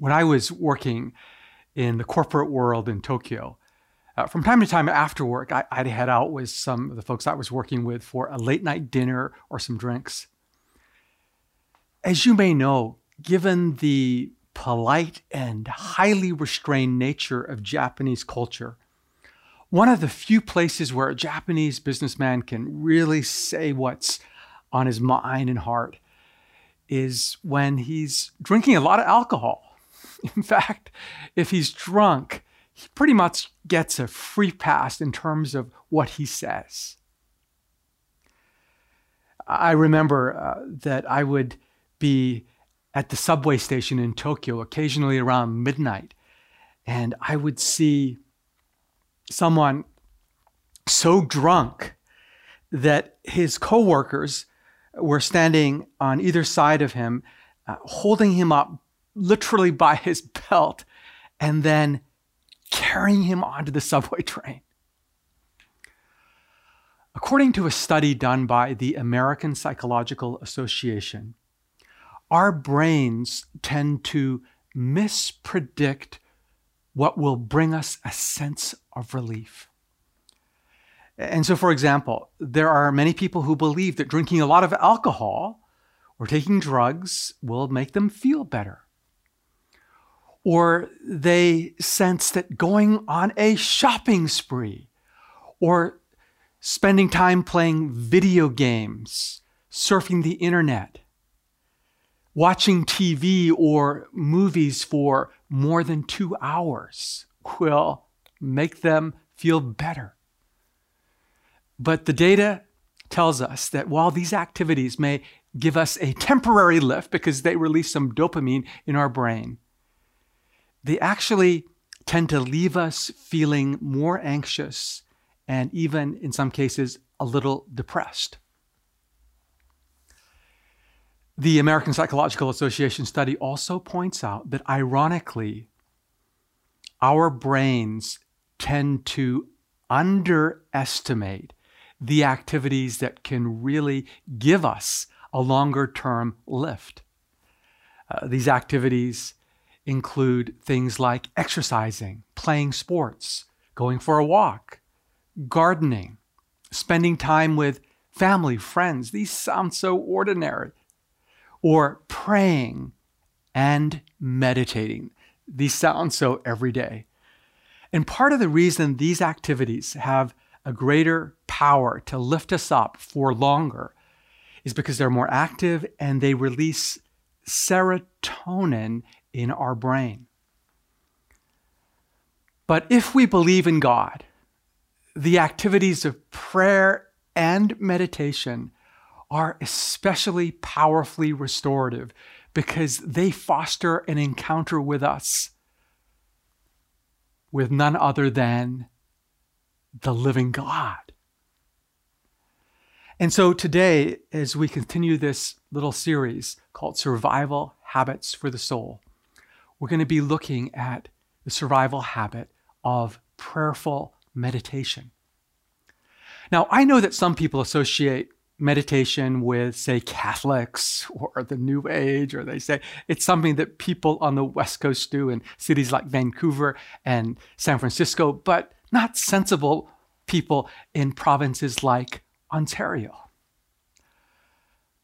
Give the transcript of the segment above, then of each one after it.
When I was working in the corporate world in Tokyo, uh, from time to time after work, I, would head out with some of the folks I was working with for a late night dinner or some drinks. As you may know, given the polite and highly restrained nature of Japanese culture, one of the few places where a Japanese businessman can really say what's on his mind and heart is when he's drinking a lot of alcohol. In fact, if he's drunk, he pretty much gets a free pass in terms of what he says. I remember uh, that I would be at the subway station in Tokyo occasionally around midnight, and I would see someone so drunk that his coworkers were standing on either side of him, uh, holding him up literally by his belt, and then carrying him onto the subway train. According to a study done by the American Psychological Association, our brains tend to mispredict what will bring us a sense of relief. And so, for example, there are many people who believe that drinking a lot of alcohol or taking drugs will make them feel better. Or they sense that going on a shopping spree or spending time playing video games, surfing the internet, watching TV or movies for more than two hours will make them feel better. But the data tells us that while these activities may give us a temporary lift because they release some dopamine in our brain, they actually tend to leave us feeling more anxious and even in some cases a little depressed. The American Psychological Association study also points out that ironically, our brains tend to underestimate the activities that can really give us a longer term lift. Uh, these activities include things like exercising, playing sports, going for a walk, gardening, spending time with family, friends. These sound so ordinary. Or praying and meditating. These sound so everyday. And part of the reason these activities have a greater power to lift us up for longer is because they're more active and they release serotonin in our brain. But if we believe in God, the activities of prayer and meditation are especially powerfully restorative because they foster an encounter with us with none other than the living God. And so today, as we continue this little series called Survival Habits for the Soul, we're going to be looking at the survival habit of prayerful meditation. Now, I know that some people associate meditation with, say, Catholics or the New Age, or they say it's something that people on the West Coast do in cities like Vancouver and San Francisco, but not sensible people in provinces like Ontario.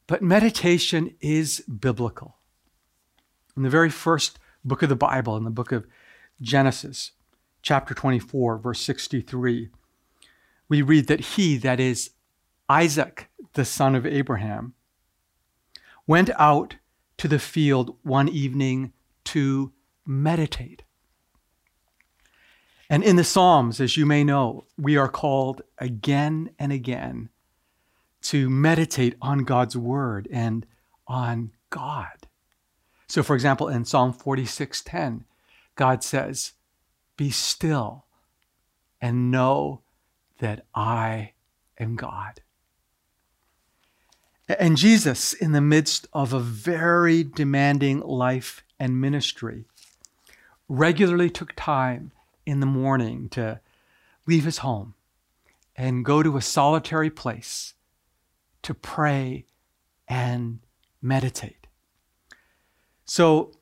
But meditation is biblical. In the very first book of the Bible, in the book of Genesis, chapter 24, verse 63, we read that he, that is Isaac, the son of Abraham, went out to the field one evening to meditate. And in the Psalms, as you may know, we are called again and again to meditate on God's word and on God. So for example, in Psalm 46:10, God says, "Be still and know that I am God." And Jesus, in the midst of a very demanding life and ministry, regularly took time in the morning to leave his home and go to a solitary place to pray and meditate. So,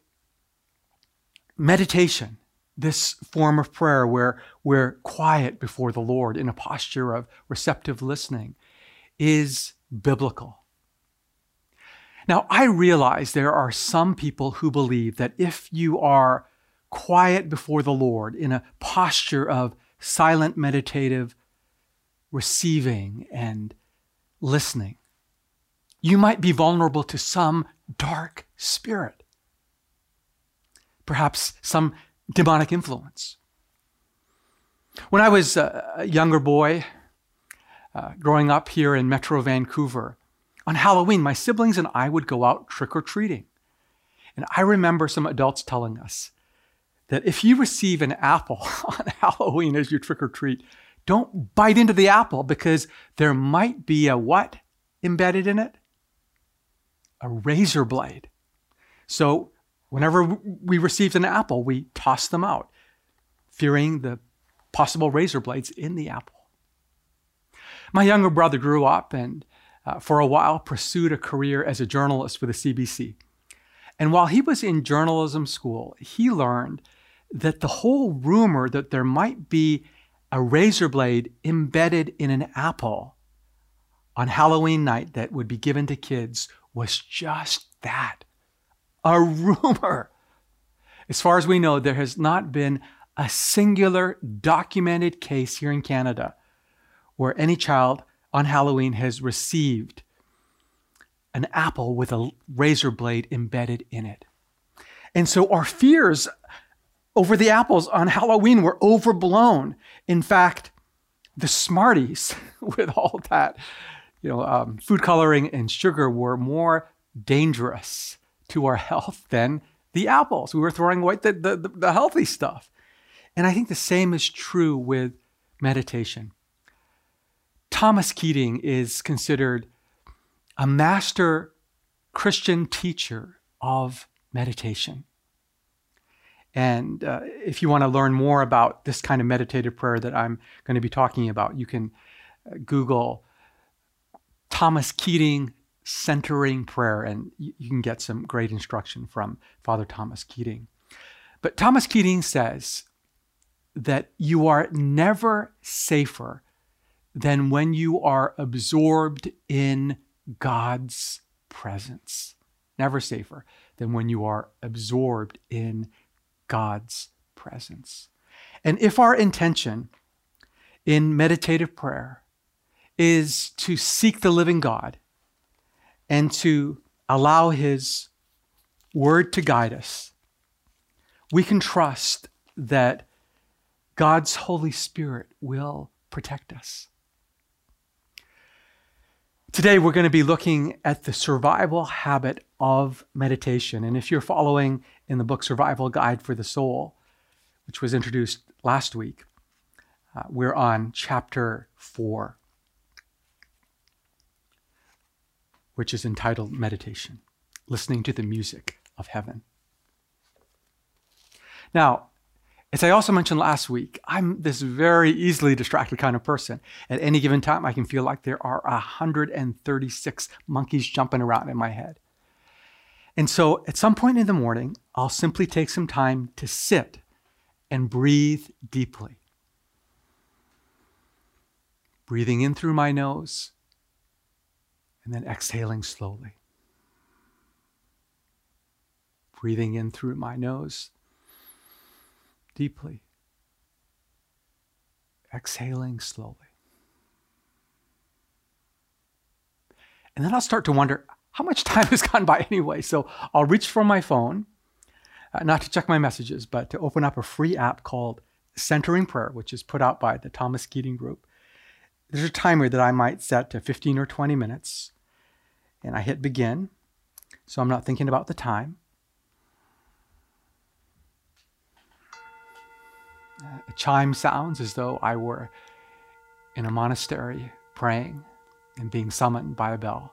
meditation, this form of prayer where we're quiet before the Lord in a posture of receptive listening, is biblical. Now, I realize there are some people who believe that if you are quiet before the Lord in a posture of silent meditative receiving and listening, you might be vulnerable to some dark spirit, perhaps some demonic influence. When I was a younger boy, uh, growing up here in Metro Vancouver, on Halloween, my siblings and I would go out trick or treating. And I remember some adults telling us that if you receive an apple on Halloween as you trick or treat, don't bite into the apple because there might be a what embedded in it? A razor blade. So whenever we received an apple, we tossed them out, fearing the possible razor blades in the apple. My younger brother grew up and uh, for a while pursued a career as a journalist for the CBC. And while he was in journalism school, he learned that the whole rumor that there might be a razor blade embedded in an apple on Halloween night that would be given to kids was just that a rumor. As far as we know, there has not been a singular documented case here in Canada where any child on Halloween has received an apple with a razor blade embedded in it. And so our fears over the apples on Halloween were overblown. In fact, the Smarties, with all that, you know, um, food coloring and sugar, were more dangerous to our health than the apples. We were throwing away the, the, the healthy stuff. And I think the same is true with meditation. Thomas Keating is considered a master Christian teacher of meditation. And uh, if you want to learn more about this kind of meditative prayer that I'm going to be talking about, you can uh, Google Thomas Keating centering prayer, and you can get some great instruction from Father Thomas Keating. But Thomas Keating says that you are never safer than when you are absorbed in God's presence. Never safer than when you are absorbed in God's presence. And if our intention in meditative prayer is to seek the living God and to allow His word to guide us, we can trust that God's Holy Spirit will protect us. Today, we're going to be looking at the survival habit of meditation. And if you're following in the book Survival Guide for the Soul, which was introduced last week, uh, we're on chapter four, which is entitled Meditation Listening to the Music of Heaven. Now, as I also mentioned last week, I'm this very easily distracted kind of person. At any given time, I can feel like there are 136 monkeys jumping around in my head. And so at some point in the morning, I'll simply take some time to sit and breathe deeply. Breathing in through my nose and then exhaling slowly. Breathing in through my nose deeply, exhaling slowly. And then I'll start to wonder how much time has gone by anyway. So I'll reach for my phone, uh, not to check my messages, but to open up a free app called Centering Prayer, which is put out by the Thomas Keating Group. There's a timer that I might set to 15 or 20 minutes, and I hit begin. So I'm not thinking about the time. Uh, a chime sounds as though I were in a monastery praying and being summoned by a bell.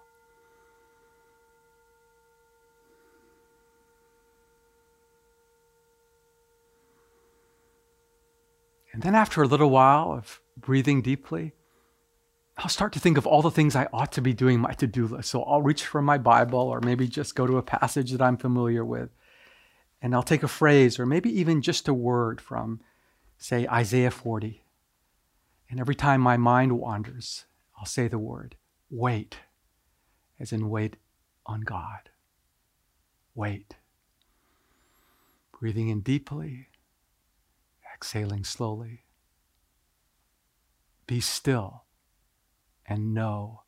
And then, after a little while of breathing deeply, I'll start to think of all the things I ought to be doing my to do list. So I'll reach for my Bible or maybe just go to a passage that I'm familiar with And I'll take a phrase or maybe even just a word from, say, Isaiah 40. And every time my mind wanders, I'll say the word wait, as in wait on God. Wait. Breathing in deeply, exhaling slowly. Be still and know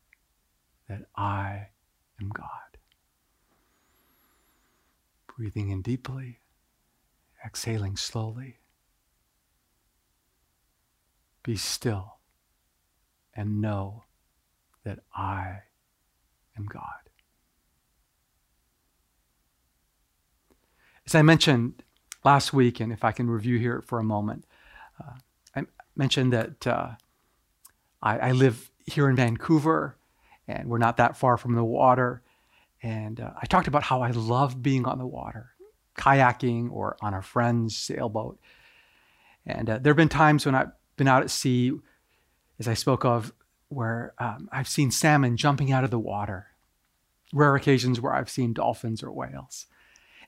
that I am God. Breathing in deeply, exhaling slowly. Be still and know that I am God. As I mentioned last week, and if I can review here for a moment, uh, I mentioned that uh, I, I, live here in Vancouver, and we're not that far from the water. And uh, I talked about how I love being on the water, kayaking or on a friend's sailboat. And uh, there have been times when I've been out at sea, as I spoke of, where um, I've seen salmon jumping out of the water, rare occasions where I've seen dolphins or whales.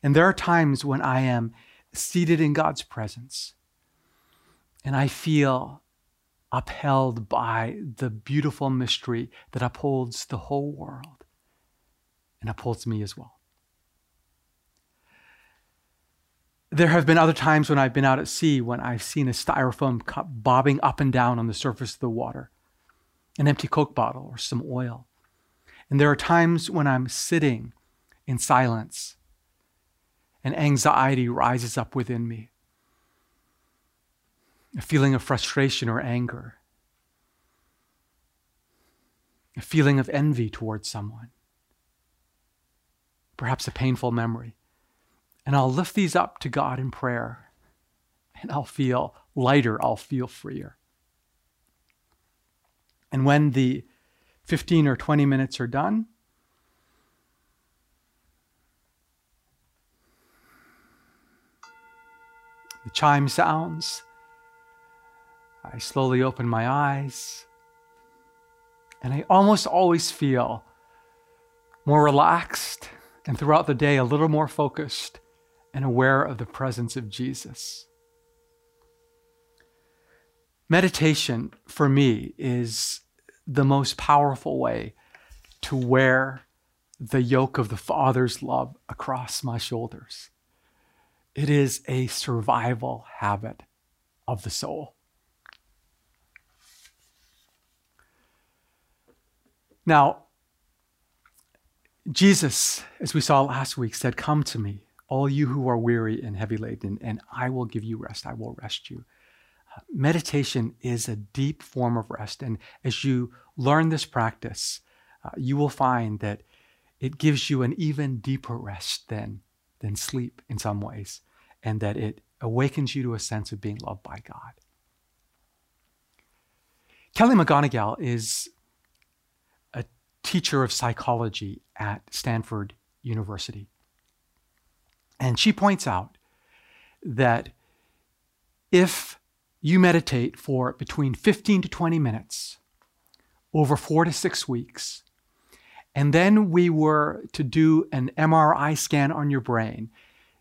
And there are times when I am seated in God's presence and I feel upheld by the beautiful mystery that upholds the whole world and upholds me as well. There have been other times when I've been out at sea when I've seen a styrofoam cup bobbing up and down on the surface of the water, an empty Coke bottle or some oil. And there are times when I'm sitting in silence and anxiety rises up within me. A feeling of frustration or anger, a feeling of envy towards someone, perhaps a painful memory. And I'll lift these up to God in prayer, and I'll feel lighter, I'll feel freer. And when the 15 or 20 minutes are done, The chime sounds. I slowly open my eyes. And I almost always feel more relaxed and throughout the day a little more focused and aware of the presence of Jesus. Meditation for me is the most powerful way to wear the yoke of the Father's love across my shoulders. It is a survival habit of the soul. Now, Jesus, as we saw last week, said, Come to me, all you who are weary and heavy laden, and I will give you rest. I will rest you. Meditation is a deep form of rest. And as you learn this practice, uh, you will find that it gives you an even deeper rest than, than sleep in some ways and that it awakens you to a sense of being loved by God. Kelly McGonigal is teacher of psychology at Stanford University. And she points out that if you meditate for between 15 to 20 minutes over four to six weeks, and then we were to do an MRI scan on your brain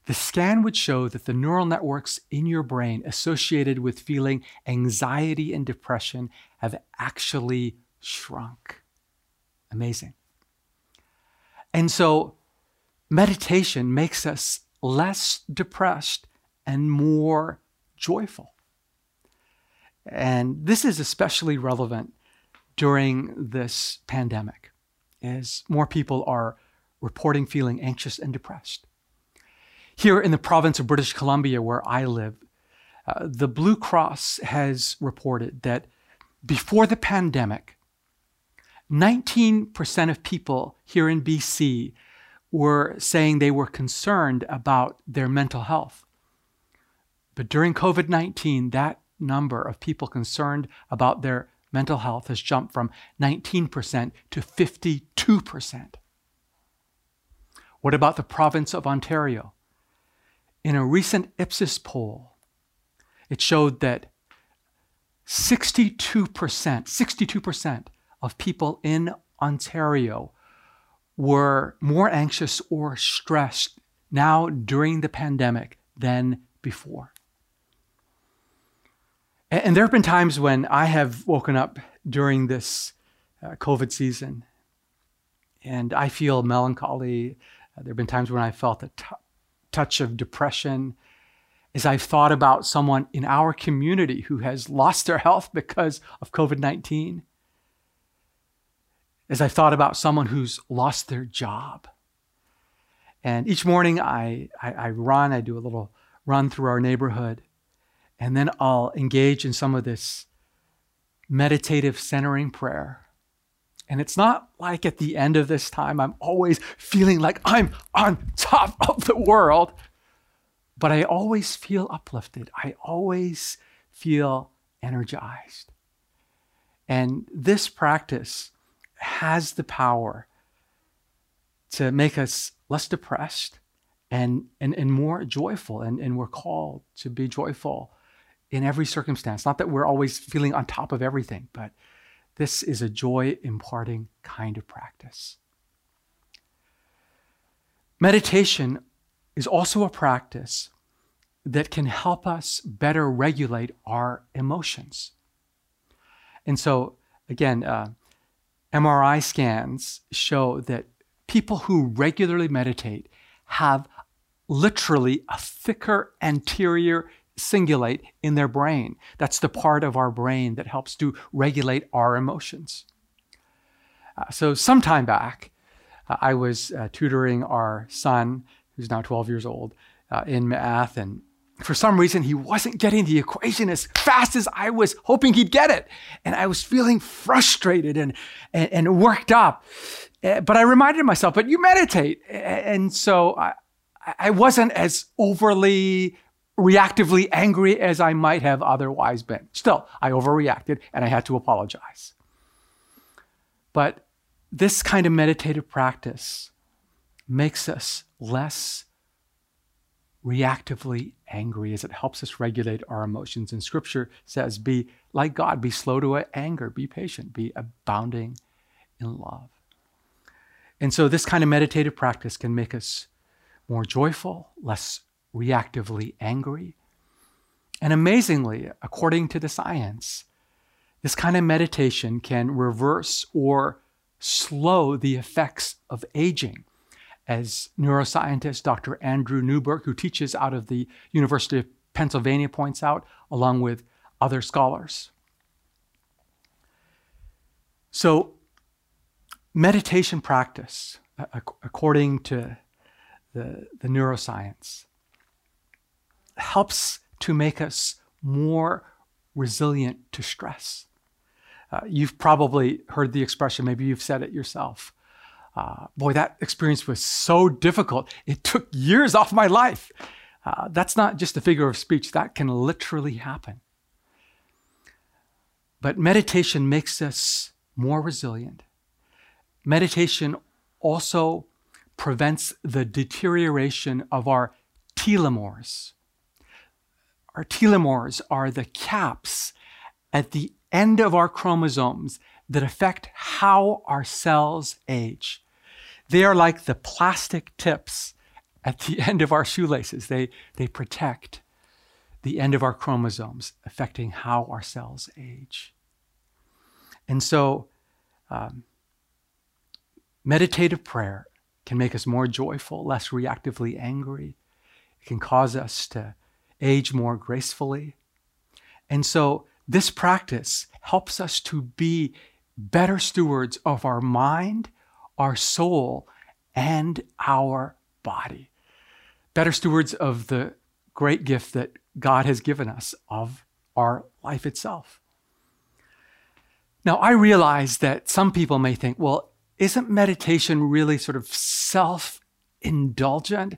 the scan would show that the neural networks in your brain associated with feeling anxiety and depression have actually shrunk. Amazing. And so, meditation makes us less depressed and more joyful. And this is especially relevant during this pandemic, as more people are reporting feeling anxious and depressed. Here in the province of British Columbia, where I live, uh, the Blue Cross has reported that before the pandemic, 19% of people here in BC were saying they were concerned about their mental health. But during COVID 19, that number of people concerned about their mental health has jumped from 19% to 52%. What about the province of Ontario? In a recent Ipsos poll, it showed that 62%, 62% of people in Ontario were more anxious or stressed now during the pandemic than before. And, there have been times when I have woken up during this uh, COVID season and I feel melancholy. Uh, there have been times when I felt a t- touch of depression as I've thought about someone in our community who has lost their health because of COVID 19, as I've thought about someone who's lost their job. And each morning I, I, I, run, I do a little run through our neighborhood, and then I'll engage in some of this meditative centering prayer. And it's not like at the end of this time, I'm always feeling like I'm on top of the world but I always feel uplifted. I always feel energized. And this practice has the power to make us less depressed and, and, and more joyful. And, and we're called to be joyful in every circumstance. Not that we're always feeling on top of everything, but this is a joy imparting kind of practice. Meditation is also a practice that can help us better regulate our emotions. And so, again, uh, MRI scans show that people who regularly meditate have literally a thicker anterior cingulate in their brain. That's the part of our brain that helps to regulate our emotions. Uh, so, some time back, uh, I was uh, tutoring our son, who's now 12 years old, uh, in math, and for some reason, he wasn't getting the equation as fast as I was hoping he'd get it. And I was feeling frustrated and, and, and worked up. Eh, but I reminded myself, but you meditate. And so I, I wasn't as overly reactively angry as I might have otherwise been. Still, I overreacted and I had to apologize. But this kind of meditative practice makes us less reactively angry as it helps us regulate our emotions. And scripture says, be like God, be slow to anger, be patient, be abounding in love. And so, this kind of meditative practice can make us more joyful, less reactively angry. And amazingly, according to the science, this kind of meditation can reverse or slow the effects of aging as neuroscientist Dr. Andrew Newberg, who teaches out of the University of Pennsylvania, points out, along with other scholars. So, meditation practice, according to the, the neuroscience, helps to make us more resilient to stress. Uh, you've probably heard the expression, maybe you've said it yourself uh, boy, that experience was so difficult. It took years off my life. Uh, that's not just a figure of speech, that can literally happen. But meditation makes us more resilient. Meditation also prevents the deterioration of our telomeres. Our telomeres are the caps at the end of our chromosomes that affect how our cells age. They are like the plastic tips at the end of our shoelaces. They, they protect the end of our chromosomes, affecting how our cells age. And so, um, meditative prayer can make us more joyful, less reactively angry. It can cause us to age more gracefully. And so, this practice helps us to be better stewards of our mind our soul, and our body. Better stewards of the great gift that God has given us of our life itself. Now, I realize that some people may think, well, isn't meditation really sort of self indulgent?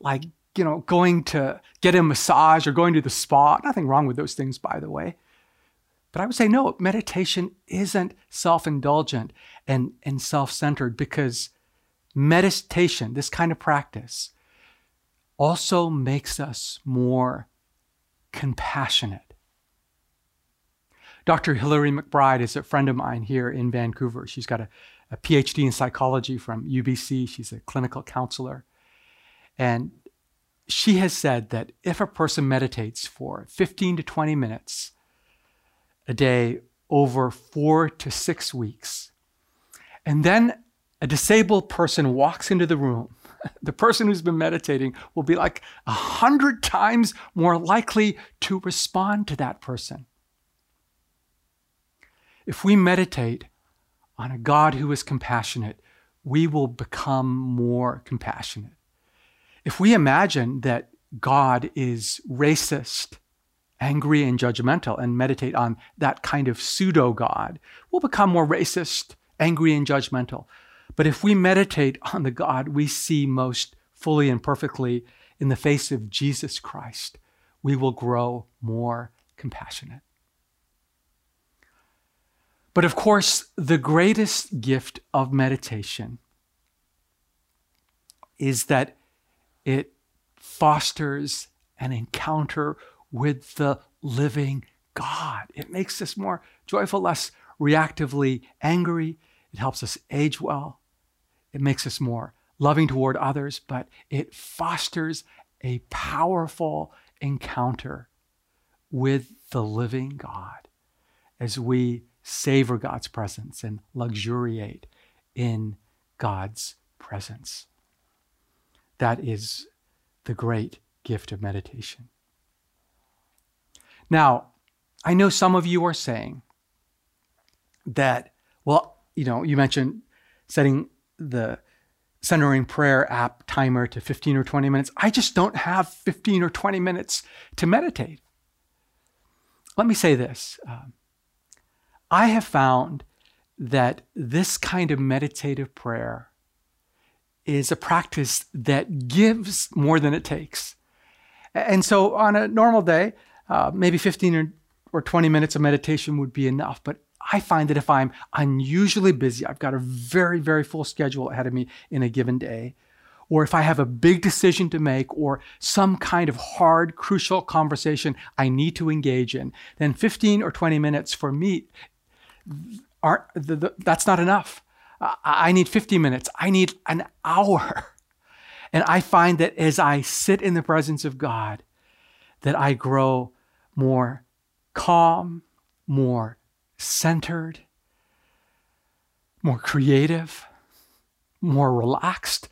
Like, you know, going to get a massage or going to the spa. Nothing wrong with those things, by the way. But I would say no, meditation isn't self indulgent and, and self centered because meditation, this kind of practice, also makes us more compassionate. Dr. Hillary McBride is a friend of mine here in Vancouver. She's got a, a PhD in psychology from UBC, she's a clinical counselor. And she has said that if a person meditates for 15 to 20 minutes a day over four to six weeks, and then a disabled person walks into the room, the person who's been meditating will be like a hundred times more likely to respond to that person. If we meditate on a God who is compassionate, we will become more compassionate. If we imagine that God is racist, angry, and judgmental, and meditate on that kind of pseudo God, we'll become more racist, angry, and judgmental. But if we meditate on the God we see most fully and perfectly in the face of Jesus Christ, we will grow more compassionate. But of course, the greatest gift of meditation is that it fosters an encounter with the living God. It makes us more joyful, less reactively angry. It helps us age well. It makes us more loving toward others, but it fosters a powerful encounter with the living God as we savor God's presence and luxuriate in God's presence. That is the great gift of meditation. Now, I know some of you are saying that, well, you know, you mentioned setting the centering prayer app timer to 15 or 20 minutes. I just don't have 15 or 20 minutes to meditate. Let me say this um, I have found that this kind of meditative prayer is a practice that gives more than it takes. And so on a normal day, uh, maybe 15 or, or 20 minutes of meditation would be enough. But I find that if I'm unusually busy, I've got a very, very full schedule ahead of me in a given day, or if I have a big decision to make or some kind of hard, crucial conversation I need to engage in, then 15 or 20 minutes for me aren't, the, the, that's not enough. I need 50 minutes. I need an hour. And I find that as I sit in the presence of God, that I grow more calm, more centered, more creative, more relaxed,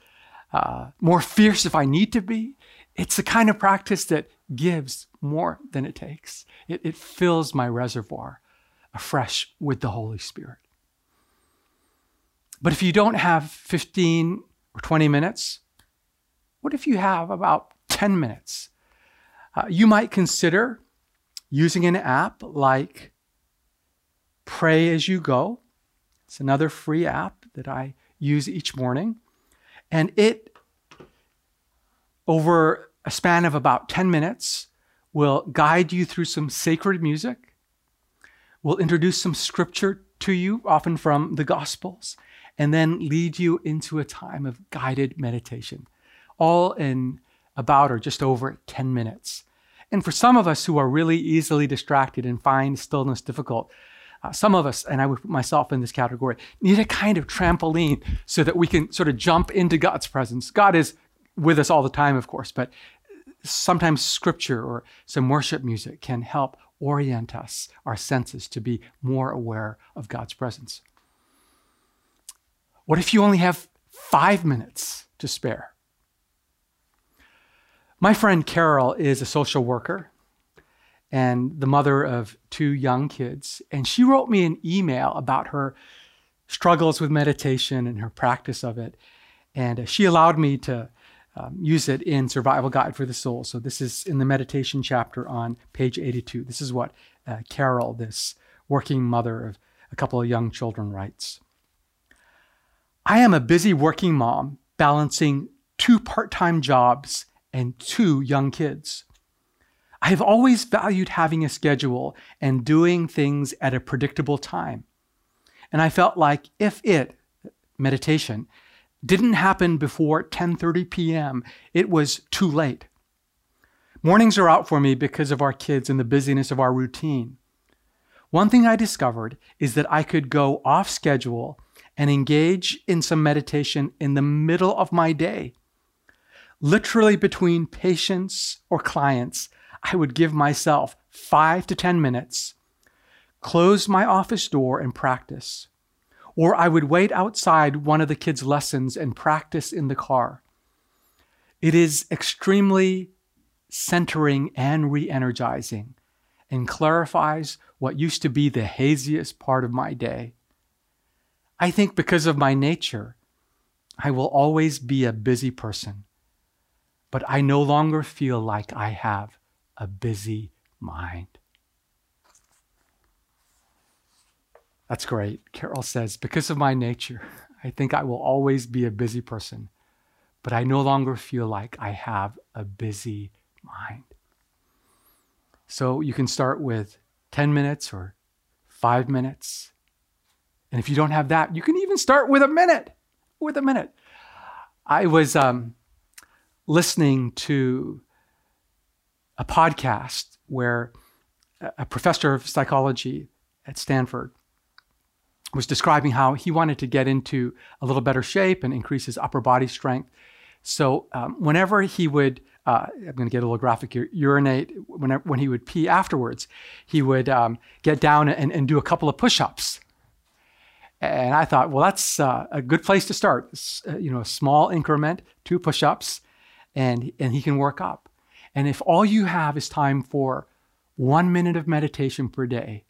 uh, more fierce if I need to be. It's the kind of practice that gives more than it takes. It, it fills my reservoir afresh with the Holy Spirit. But if you don't have 15 or 20 minutes, what if you have about 10 minutes? Uh, you might consider using an app like Pray As You Go. It's another free app that I use each morning. And it, over a span of about 10 minutes, will guide you through some sacred music, will introduce some scripture to you, often from the Gospels, and then lead you into a time of guided meditation, all in about or just over 10 minutes. And for some of us who are really easily distracted and find stillness difficult, uh, some of us, and I would put myself in this category, need a kind of trampoline so that we can sort of jump into God's presence. God is with us all the time, of course, but sometimes scripture or some worship music can help orient us, our senses, to be more aware of God's presence. What if you only have five minutes to spare? My friend Carol is a social worker and the mother of two young kids. And she wrote me an email about her struggles with meditation and her practice of it. And uh, she allowed me to um, use it in Survival Guide for the Soul. So this is in the meditation chapter on page 82. This is what uh, Carol, this working mother of a couple of young children, writes. I am a busy working mom balancing two part time jobs and two young kids. I have always valued having a schedule and doing things at a predictable time. And I felt like if it, meditation, didn't happen before 10:30 p.m., it was too late. Mornings are out for me because of our kids and the busyness of our routine. One thing I discovered is that I could go off schedule and engage in some meditation in the middle of my day. Literally, between patients or clients, I would give myself five to 10 minutes, close my office door, and practice. Or I would wait outside one of the kids' lessons and practice in the car. It is extremely centering and re energizing and clarifies what used to be the haziest part of my day. I think because of my nature, I will always be a busy person, but I no longer feel like I have a busy mind. That's great. Carol says, because of my nature, I think I will always be a busy person, but I no longer feel like I have a busy mind. So you can start with 10 minutes or five minutes. And if you don't have that, you can even start with a minute. With a minute. I was um, listening to a podcast where a professor of psychology at Stanford was describing how he wanted to get into a little better shape and increase his upper body strength. So um, whenever he would uh, I'm going to get a little graphic here, urinate, when, when he would pee afterwards, he would um, get down and, and do a couple of push ups. And I thought, well, that's uh, a good place to start. Uh, you know, a small increment, two push ups, and, and he can work up. And if all you have is time for one minute of meditation per day,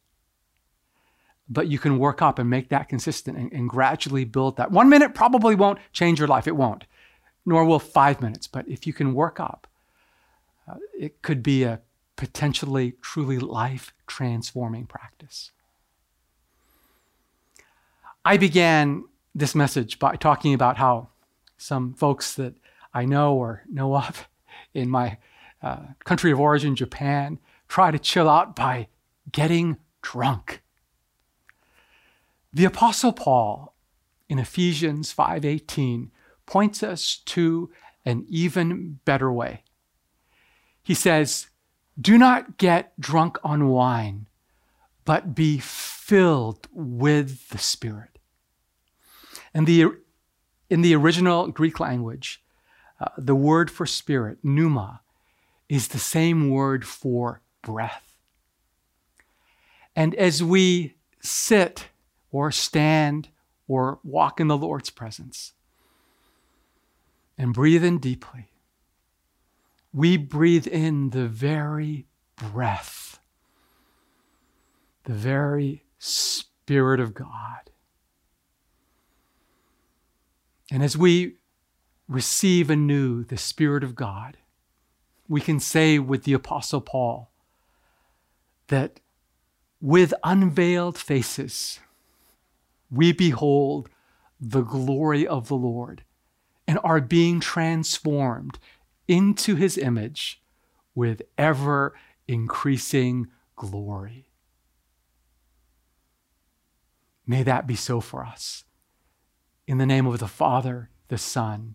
but you can work up and make that consistent and, and gradually build that. One minute probably won't change your life, it won't, nor will five minutes. But if you can work up, uh, it could be a potentially truly life transforming practice. I began this message by talking about how some folks that I know or know of in my uh, country of origin, Japan, try to chill out by getting drunk. The apostle Paul in Ephesians 5:18 points us to an even better way. He says, Do not get drunk on wine, but be filled with the Spirit. And the, in the original Greek language, uh, the word for spirit, pneuma, is the same word for breath. And as we sit or stand or walk in the Lord's presence and breathe in deeply, we breathe in the very breath, the very Spirit of God. And as we receive anew the Spirit of God, we can say with the Apostle Paul that with unveiled faces, we behold the glory of the Lord and are being transformed into his image with ever increasing glory. May that be so for us. In the name of the Father, the Son,